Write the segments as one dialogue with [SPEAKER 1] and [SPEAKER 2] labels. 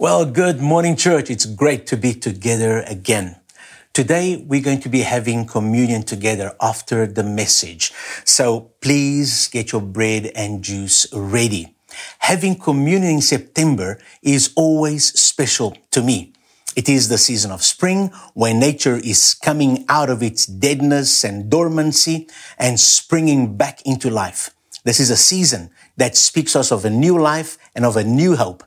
[SPEAKER 1] Well, good morning, church. It's great to be together again. Today, we're going to be having communion together after the message. So please get your bread and juice ready. Having communion in September is always special to me. It is the season of spring when nature is coming out of its deadness and dormancy and springing back into life. This is a season that speaks us of a new life and of a new hope.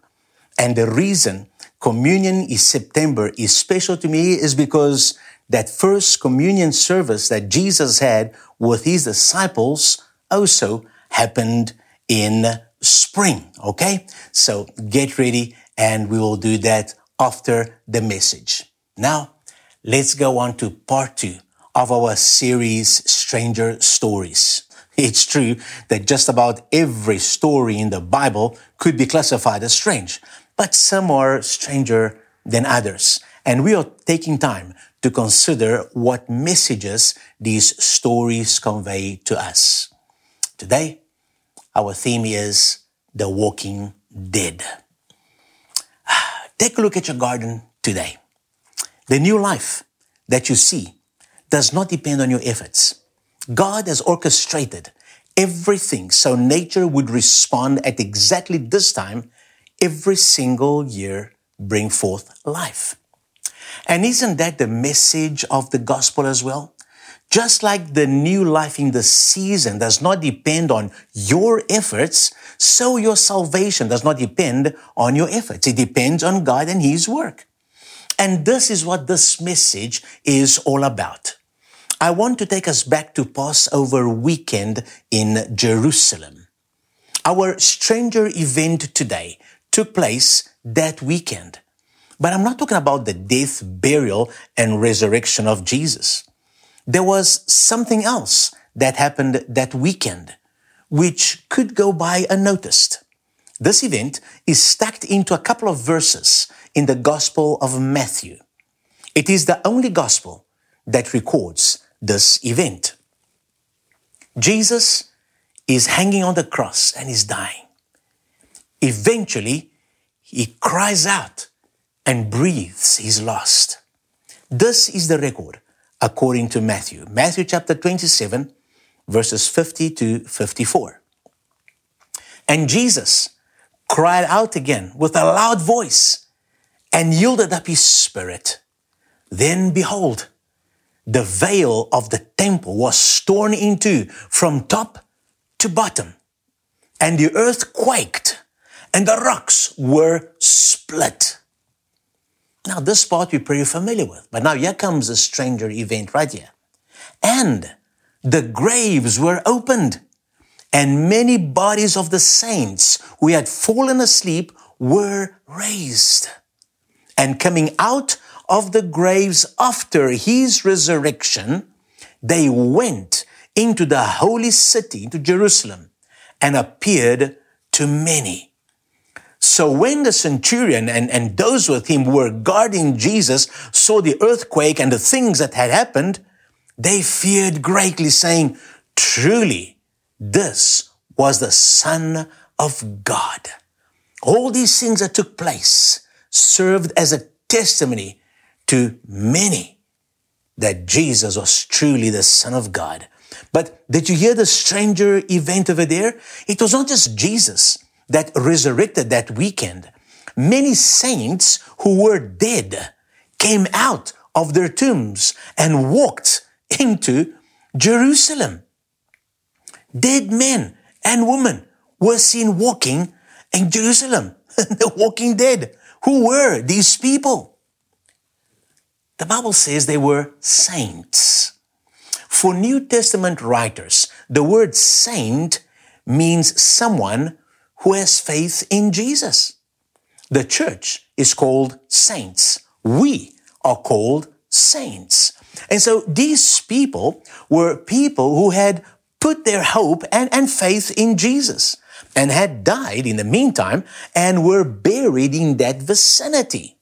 [SPEAKER 1] And the reason communion is September is special to me is because that first communion service that Jesus had with his disciples also happened in spring. Okay. So get ready and we will do that after the message. Now let's go on to part two of our series, Stranger Stories. It's true that just about every story in the Bible could be classified as strange, but some are stranger than others. And we are taking time to consider what messages these stories convey to us. Today, our theme is the walking dead. Take a look at your garden today. The new life that you see does not depend on your efforts. God has orchestrated everything so nature would respond at exactly this time every single year bring forth life. And isn't that the message of the gospel as well? Just like the new life in the season does not depend on your efforts, so your salvation does not depend on your efforts. It depends on God and His work. And this is what this message is all about. I want to take us back to Passover weekend in Jerusalem. Our stranger event today took place that weekend. But I'm not talking about the death, burial, and resurrection of Jesus there was something else that happened that weekend, which could go by unnoticed. This event is stacked into a couple of verses in the Gospel of Matthew. It is the only Gospel that records this event. Jesus is hanging on the cross and is dying. Eventually, he cries out and breathes his last. This is the record according to Matthew. Matthew chapter 27, verses 50 to 54. And Jesus cried out again with a loud voice and yielded up his spirit. Then behold, the veil of the temple was torn in two from top to bottom, and the earth quaked, and the rocks were split. Now, this part we're pretty familiar with, but now here comes a stranger event right here. And the graves were opened, and many bodies of the saints who had fallen asleep were raised. And coming out of the graves after his resurrection, they went into the holy city, into Jerusalem, and appeared to many. So when the centurion and, and those with him who were guarding Jesus saw the earthquake and the things that had happened, they feared greatly, saying, Truly, this was the Son of God. All these things that took place served as a testimony to many that Jesus was truly the Son of God. But did you hear the stranger event over there? It was not just Jesus that resurrected that weekend, many saints who were dead came out of their tombs and walked into Jerusalem. Dead men and women were seen walking in Jerusalem. the walking dead. Who were these people? The Bible says they were saints. For New Testament writers, the word saint means someone who has faith in Jesus. The church is called saints. We are called saints. And so these people were people who had put their hope and, and faith in Jesus and had died in the meantime and were buried in that vicinity.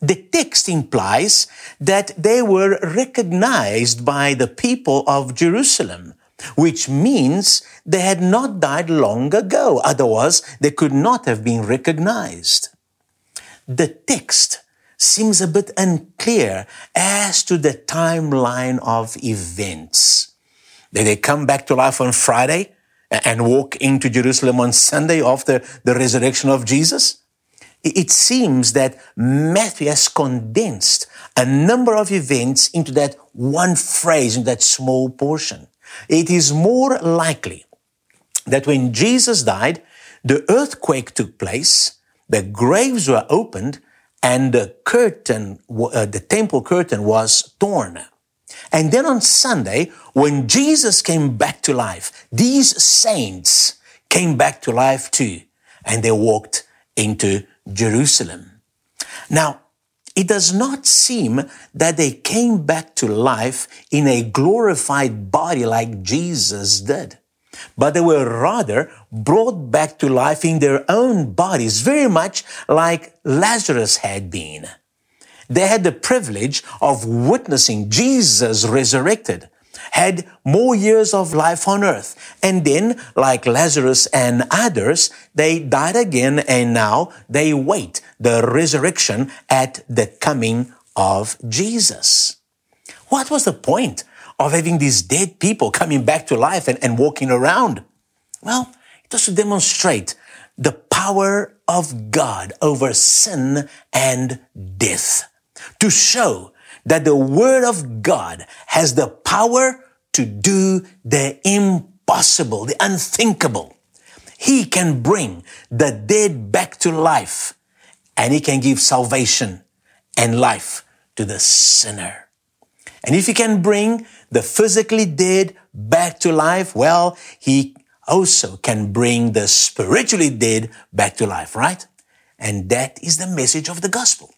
[SPEAKER 1] The text implies that they were recognized by the people of Jerusalem which means they had not died long ago. Otherwise, they could not have been recognized. the text seems a bit unclear as to the timeline of events. Did they come back to life on Friday and walk into Jerusalem on Sunday after the resurrection of Jesus? It seems that Matthew has condensed a number of events into that one phrase, in that small portion. It is more likely that when Jesus died, the earthquake took place, the graves were opened, and the curtain, uh, the temple curtain was torn. And then on Sunday, when Jesus came back to life, these saints came back to life too, and they walked into Jerusalem. Now, it does not seem that they came back to life in a glorified body like Jesus did but they were rather brought back to life in their own bodies, very much like Lazarus had been. They had the privilege of witnessing Jesus resurrected, had more years of life on earth. And then, like Lazarus and others, they died again and now they wait the resurrection at the coming of Jesus. What was the point of having these dead people coming back to life and, and walking around? Well, it was to demonstrate the power of God over sin and death. To show that the Word of God has the power to do the impossible, the unthinkable. He can bring the dead back to life and He can give salvation and life to the sinner. And if He can bring the physically dead back to life, well, he also can bring the spiritually dead back to life, right? And that is the message of the gospel.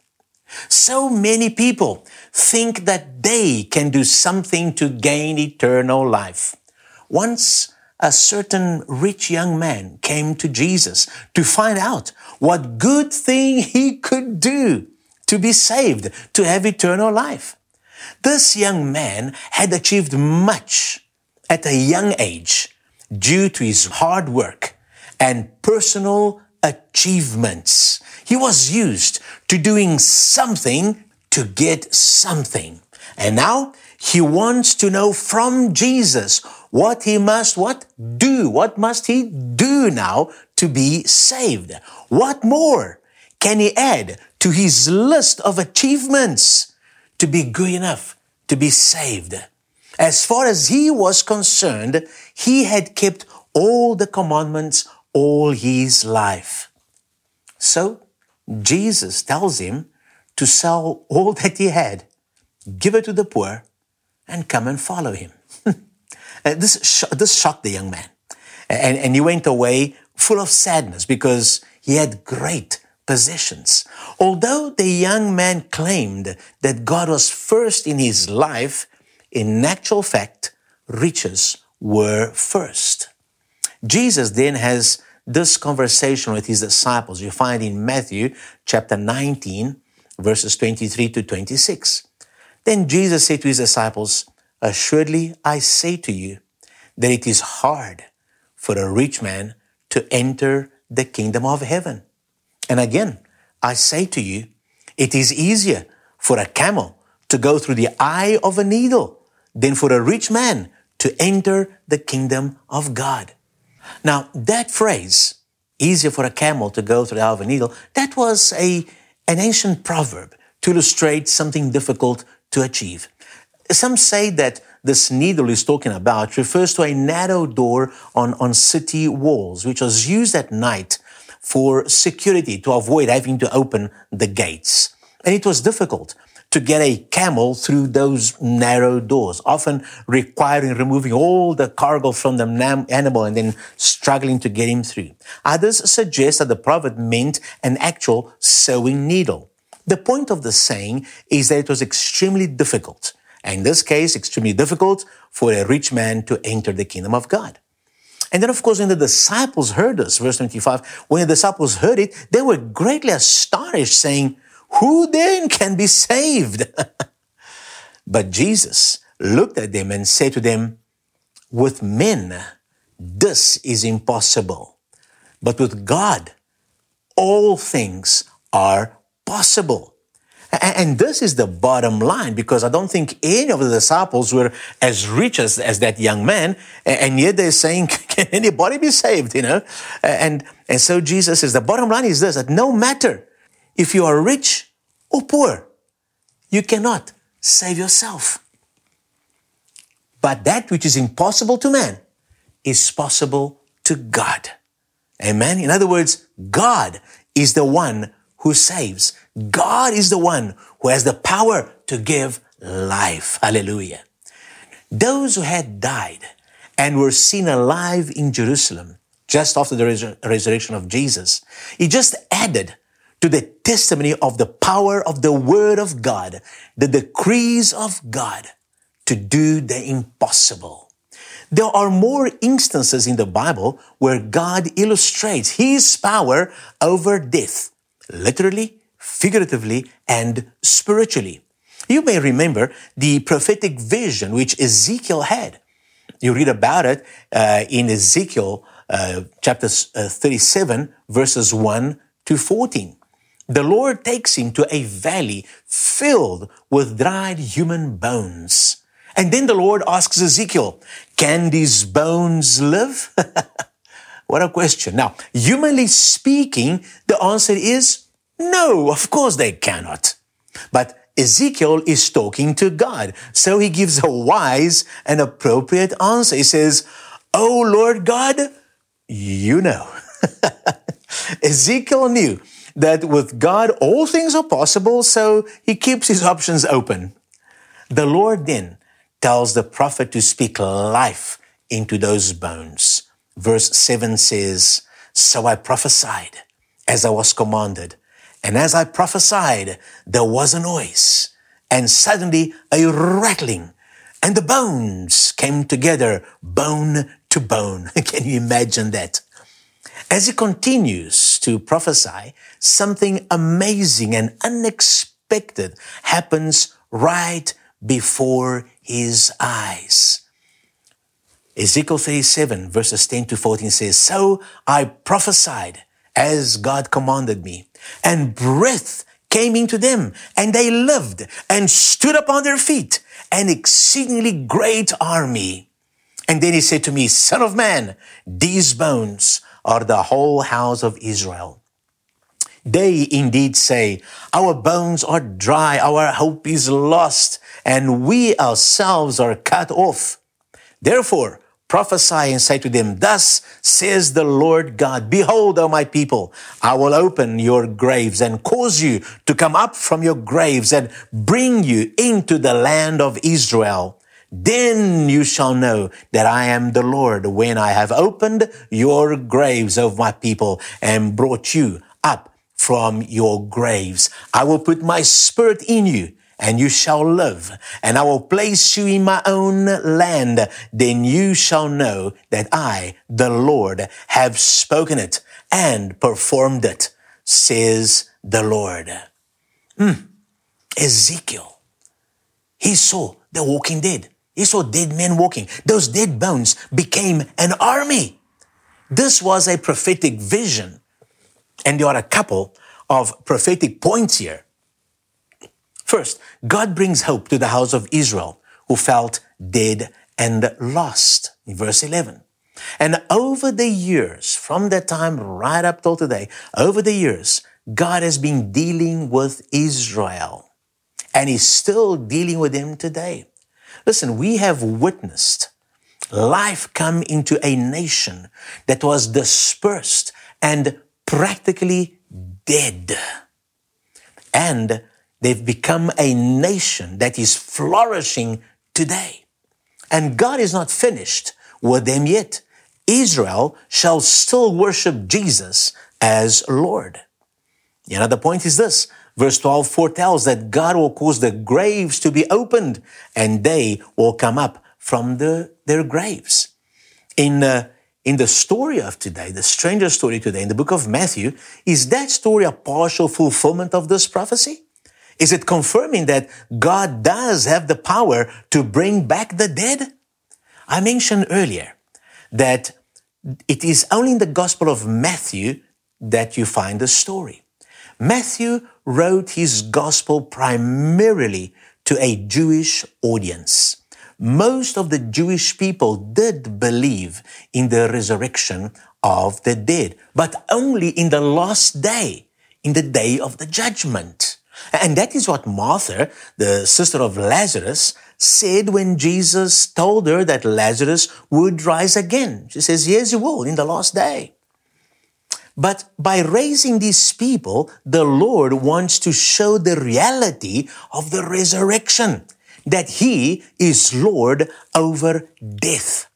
[SPEAKER 1] So many people think that they can do something to gain eternal life. Once a certain rich young man came to Jesus to find out what good thing he could do to be saved, to have eternal life. This young man had achieved much at a young age due to his hard work and personal achievements. He was used to doing something to get something. And now he wants to know from Jesus what he must what do what must he do now to be saved what more can he add to his list of achievements to be good enough to be saved. As far as he was concerned, he had kept all the commandments all his life. So Jesus tells him to sell all that he had, give it to the poor, and come and follow him. Uh, this, sh- this shocked the young man. And, and he went away full of sadness because he had great possessions. Although the young man claimed that God was first in his life, in actual fact, riches were first. Jesus then has this conversation with his disciples. You find in Matthew chapter 19, verses 23 to 26. Then Jesus said to his disciples, Assuredly I say to you that it is hard for a rich man to enter the kingdom of heaven. And again, I say to you, it is easier for a camel to go through the eye of a needle than for a rich man to enter the kingdom of God. Now, that phrase, easier for a camel to go through the eye of a needle, that was a, an ancient proverb to illustrate something difficult to achieve. Some say that this needle is talking about refers to a narrow door on, on city walls, which was used at night for security to avoid having to open the gates. And it was difficult to get a camel through those narrow doors, often requiring removing all the cargo from the animal and then struggling to get him through. Others suggest that the prophet meant an actual sewing needle. The point of the saying is that it was extremely difficult, and in this case, extremely difficult for a rich man to enter the kingdom of God. And then, of course, when the disciples heard this, verse 25, when the disciples heard it, they were greatly astonished, saying, Who then can be saved? but Jesus looked at them and said to them, With men, this is impossible. But with God, all things are possible. And this is the bottom line because I don't think any of the disciples were as rich as, as that young man. And yet they're saying, can anybody be saved? You know? And, and so Jesus says, the bottom line is this, that no matter if you are rich or poor, you cannot save yourself. But that which is impossible to man is possible to God. Amen. In other words, God is the one who saves. God is the one who has the power to give life. Hallelujah. Those who had died and were seen alive in Jerusalem just after the res- resurrection of Jesus, he just added to the testimony of the power of the word of God, the decrees of God to do the impossible. There are more instances in the Bible where God illustrates his power over death, literally figuratively, and spiritually. You may remember the prophetic vision which Ezekiel had. You read about it uh, in Ezekiel uh, chapter uh, 37, verses 1 to 14. The Lord takes him to a valley filled with dried human bones. And then the Lord asks Ezekiel, Can these bones live? what a question. Now, humanly speaking, the answer is no, of course they cannot. But Ezekiel is talking to God. So he gives a wise and appropriate answer. He says, Oh Lord God, you know. Ezekiel knew that with God all things are possible, so he keeps his options open. The Lord then tells the prophet to speak life into those bones. Verse 7 says, So I prophesied as I was commanded and as I prophesied, there was a noise and suddenly a rattling and the bones came together, bone to bone. Can you imagine that? As he continues to prophesy, something amazing and unexpected happens right before his eyes. Ezekiel 37 verses 10 to 14 says, So I prophesied as God commanded me and breath came into them, and they lived and stood upon their feet, an exceedingly great army. And then he said to me, Son of man, these bones are the whole house of Israel. They indeed say, Our bones are dry, our hope is lost, and we ourselves are cut off. Therefore, prophesy and say to them, Thus says the Lord God, Behold, O my people, I will open your graves and cause you to come up from your graves and bring you into the land of Israel. Then you shall know that I am the Lord when I have opened your graves of my people and brought you up from your graves. I will put my spirit in you and you shall live, and I will place you in my own land. Then you shall know that I, the Lord, have spoken it and performed it, says the Lord. Mm. Ezekiel, he saw the walking dead. He saw dead men walking. Those dead bones became an army. This was a prophetic vision. And there are a couple of prophetic points here. First, God brings hope to the house of Israel who felt dead and lost in verse 11. And over the years, from that time right up till today, over the years, God has been dealing with Israel and He's still dealing with them today. Listen, we have witnessed life come into a nation that was dispersed and practically dead. And They've become a nation that is flourishing today. And God is not finished with them yet. Israel shall still worship Jesus as Lord. Another point is this. Verse 12 foretells that God will cause the graves to be opened and they will come up from the, their graves. In, uh, in the story of today, the stranger story today in the book of Matthew, is that story a partial fulfillment of this prophecy? Is it confirming that God does have the power to bring back the dead? I mentioned earlier that it is only in the Gospel of Matthew that you find the story. Matthew wrote his gospel primarily to a Jewish audience. Most of the Jewish people did believe in the resurrection of the dead, but only in the last day, in the day of the judgment. And that is what Martha, the sister of Lazarus, said when Jesus told her that Lazarus would rise again. She says, Yes, he will in the last day. But by raising these people, the Lord wants to show the reality of the resurrection, that He is Lord over death.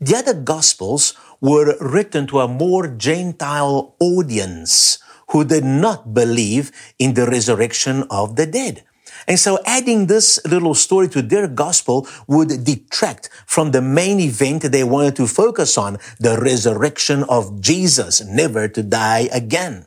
[SPEAKER 1] The other Gospels were written to a more Gentile audience who did not believe in the resurrection of the dead. And so adding this little story to their gospel would detract from the main event they wanted to focus on, the resurrection of Jesus, never to die again.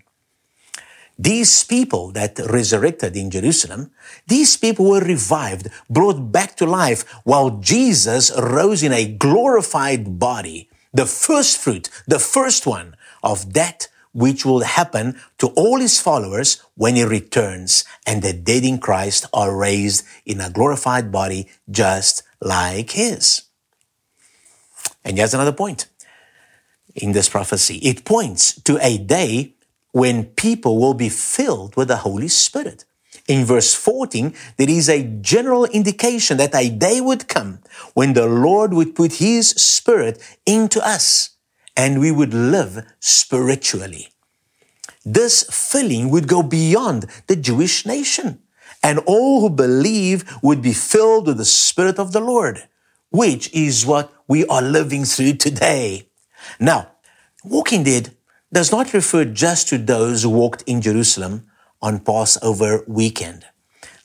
[SPEAKER 1] These people that resurrected in Jerusalem, these people were revived, brought back to life while Jesus rose in a glorified body, the first fruit, the first one of that which will happen to all his followers when he returns and the dead in Christ are raised in a glorified body just like his. And here's another point in this prophecy. It points to a day when people will be filled with the Holy Spirit. In verse 14, there is a general indication that a day would come when the Lord would put His Spirit into us and we would live spiritually. This filling would go beyond the Jewish nation, and all who believe would be filled with the Spirit of the Lord, which is what we are living through today. Now, walking dead does not refer just to those who walked in Jerusalem on Passover weekend.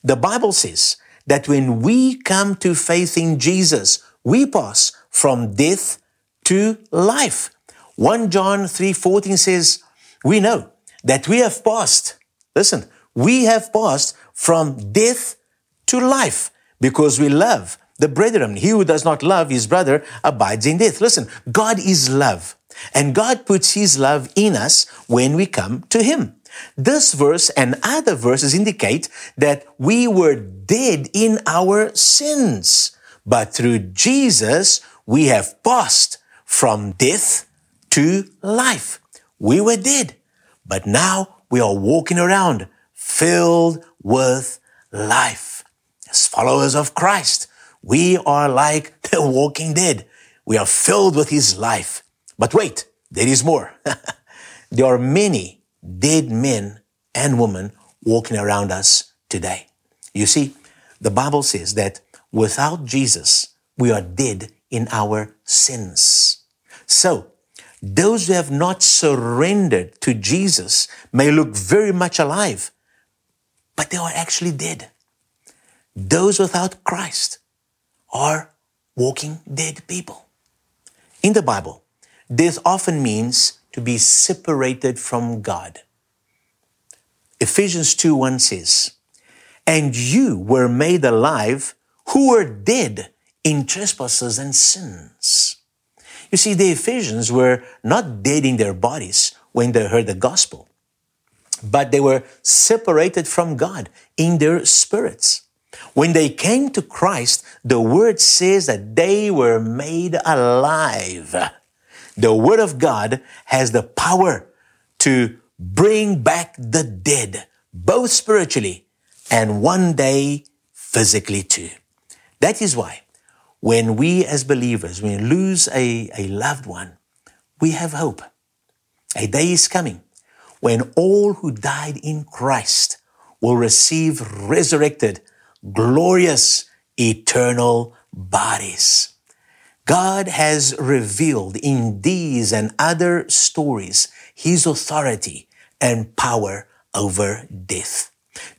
[SPEAKER 1] The Bible says that when we come to faith in Jesus, we pass from death to life. 1 John 3:14 says, "We know that we have passed. Listen, we have passed from death to life because we love the brethren. He who does not love his brother abides in death. Listen, God is love, and God puts his love in us when we come to him. This verse and other verses indicate that we were dead in our sins, but through Jesus, we have passed from death to life. We were dead, but now we are walking around filled with life. As followers of Christ, we are like the walking dead. We are filled with his life. But wait, there is more. there are many dead men and women walking around us today. You see, the Bible says that without Jesus, we are dead in our sins. So those who have not surrendered to Jesus may look very much alive, but they are actually dead. Those without Christ are walking dead people. In the Bible, death often means to be separated from God. Ephesians 2 1 says, And you were made alive who were dead in trespasses and sins. You see, the Ephesians were not dead in their bodies when they heard the gospel, but they were separated from God in their spirits. When they came to Christ, the word says that they were made alive. The word of God has the power to bring back the dead, both spiritually and one day physically too. That is why when we as believers, when we lose a, a loved one, we have hope. A day is coming when all who died in Christ will receive resurrected, glorious, eternal bodies. God has revealed in these and other stories His authority and power over death.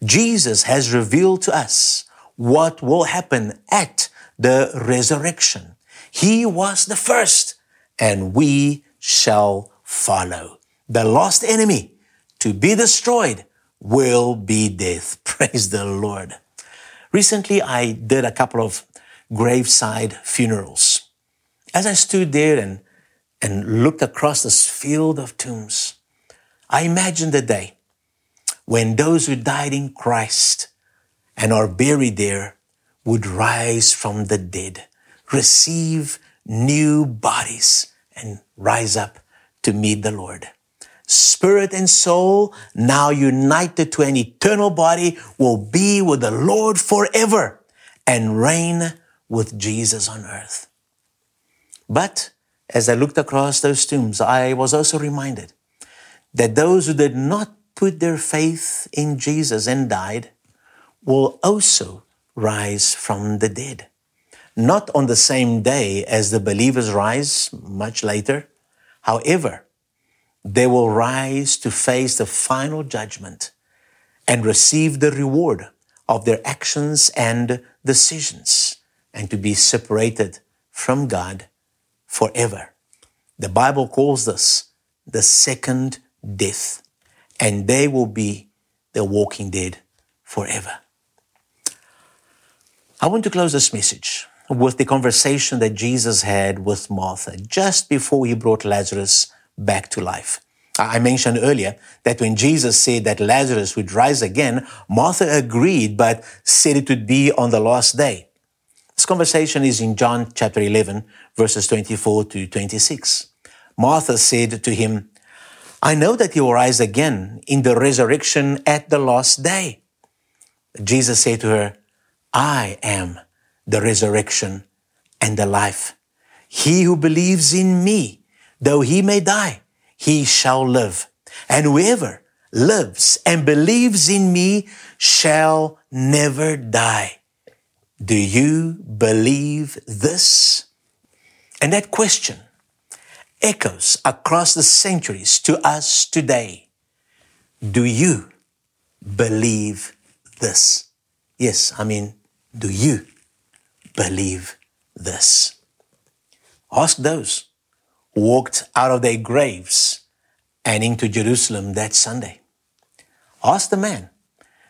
[SPEAKER 1] Jesus has revealed to us what will happen at the resurrection. He was the first, and we shall follow. The lost enemy to be destroyed will be death. Praise the Lord. Recently, I did a couple of graveside funerals. As I stood there and, and looked across this field of tombs, I imagined the day when those who died in Christ and are buried there would rise from the dead, receive new bodies, and rise up to meet the Lord. Spirit and soul, now united to an eternal body, will be with the Lord forever and reign with Jesus on earth. But as I looked across those tombs, I was also reminded that those who did not put their faith in Jesus and died will also rise from the dead. Not on the same day as the believers rise, much later. However, they will rise to face the final judgment and receive the reward of their actions and decisions and to be separated from God forever. The Bible calls this the second death, and they will be the walking dead forever. I want to close this message with the conversation that Jesus had with Martha just before he brought Lazarus back to life. I mentioned earlier that when Jesus said that Lazarus would rise again, Martha agreed, but said it would be on the last day. This conversation is in John chapter 11, verses 24 to 26. Martha said to him, I know that he will rise again in the resurrection at the last day. Jesus said to her, I am the resurrection and the life. He who believes in me, though he may die, he shall live. And whoever lives and believes in me shall never die. Do you believe this? And that question echoes across the centuries to us today. Do you believe this? Yes, I mean, do you believe this? Ask those who walked out of their graves and into Jerusalem that Sunday. Ask the man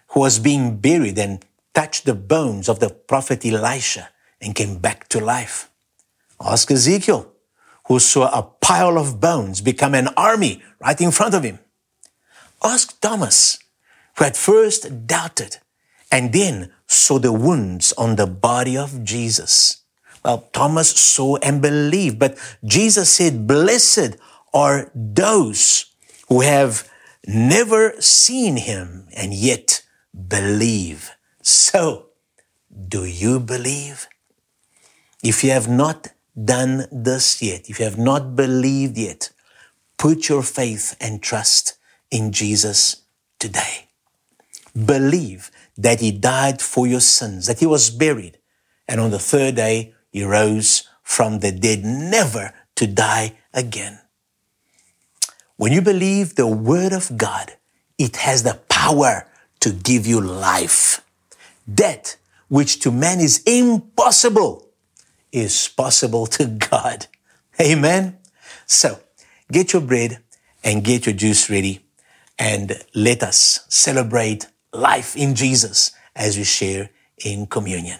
[SPEAKER 1] who was being buried and touched the bones of the prophet Elisha and came back to life. Ask Ezekiel, who saw a pile of bones become an army right in front of him. Ask Thomas, who at first doubted and then saw the wounds on the body of Jesus. Well, Thomas saw and believed, but Jesus said, blessed are those who have never seen him and yet believe. So, do you believe? If you have not done this yet, if you have not believed yet, put your faith and trust in Jesus today. Believe that he died for your sins, that he was buried, and on the third day he rose from the dead, never to die again. When you believe the word of God, it has the power to give you life. That which to man is impossible is possible to God. Amen. So get your bread and get your juice ready and let us celebrate life in Jesus as we share in communion.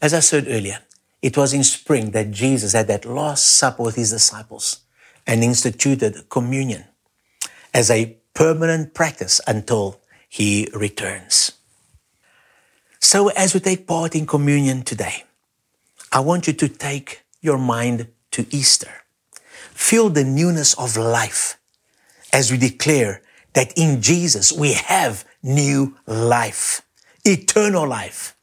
[SPEAKER 1] As I said earlier, it was in spring that Jesus had that last supper with his disciples and instituted communion as a permanent practice until he returns. So, as we take part in communion today, I want you to take your mind to Easter. Feel the newness of life as we declare that in Jesus we have new life, eternal life.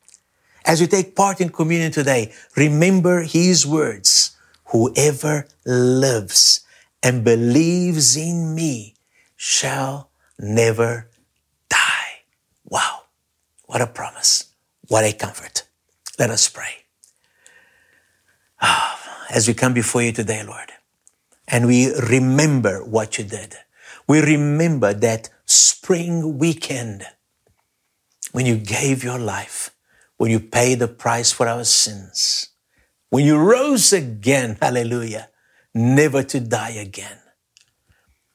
[SPEAKER 1] As we take part in communion today, remember His words Whoever lives and believes in me shall never die. Wow, what a promise. What a comfort. Let us pray. Ah, as we come before you today, Lord, and we remember what you did, we remember that spring weekend when you gave your life, when you paid the price for our sins, when you rose again, hallelujah, never to die again.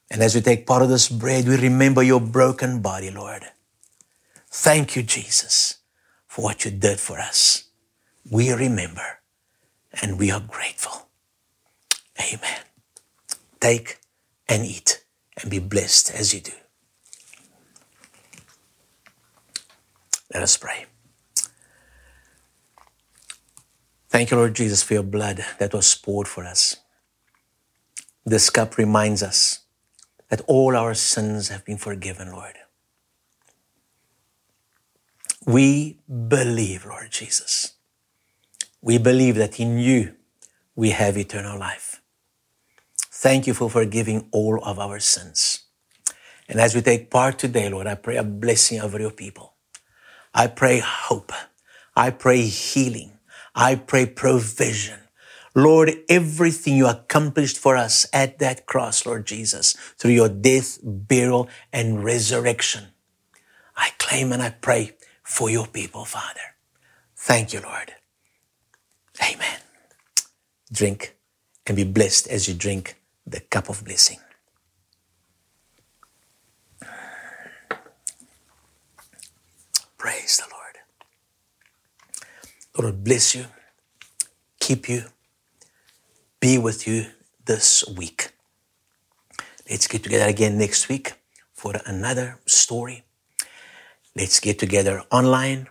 [SPEAKER 1] And as we take part of this bread, we remember your broken body, Lord. Thank you, Jesus for what you did for us. We remember and we are grateful. Amen. Take and eat and be blessed as you do. Let us pray. Thank you, Lord Jesus, for your blood that was poured for us. This cup reminds us that all our sins have been forgiven, Lord. We believe, Lord Jesus. We believe that in you we have eternal life. Thank you for forgiving all of our sins. And as we take part today, Lord, I pray a blessing over your people. I pray hope. I pray healing. I pray provision. Lord, everything you accomplished for us at that cross, Lord Jesus, through your death, burial, and resurrection. I claim and I pray for your people, Father. Thank you, Lord. Amen. Drink and be blessed as you drink the cup of blessing. Praise the Lord. Lord bless you, keep you, be with you this week. Let's get together again next week for another story Let's get together online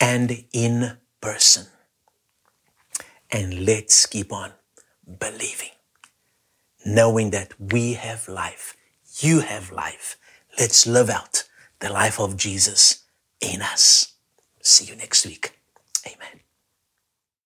[SPEAKER 1] and in person. And let's keep on believing, knowing that we have life. You have life. Let's live out the life of Jesus in us. See you next week. Amen.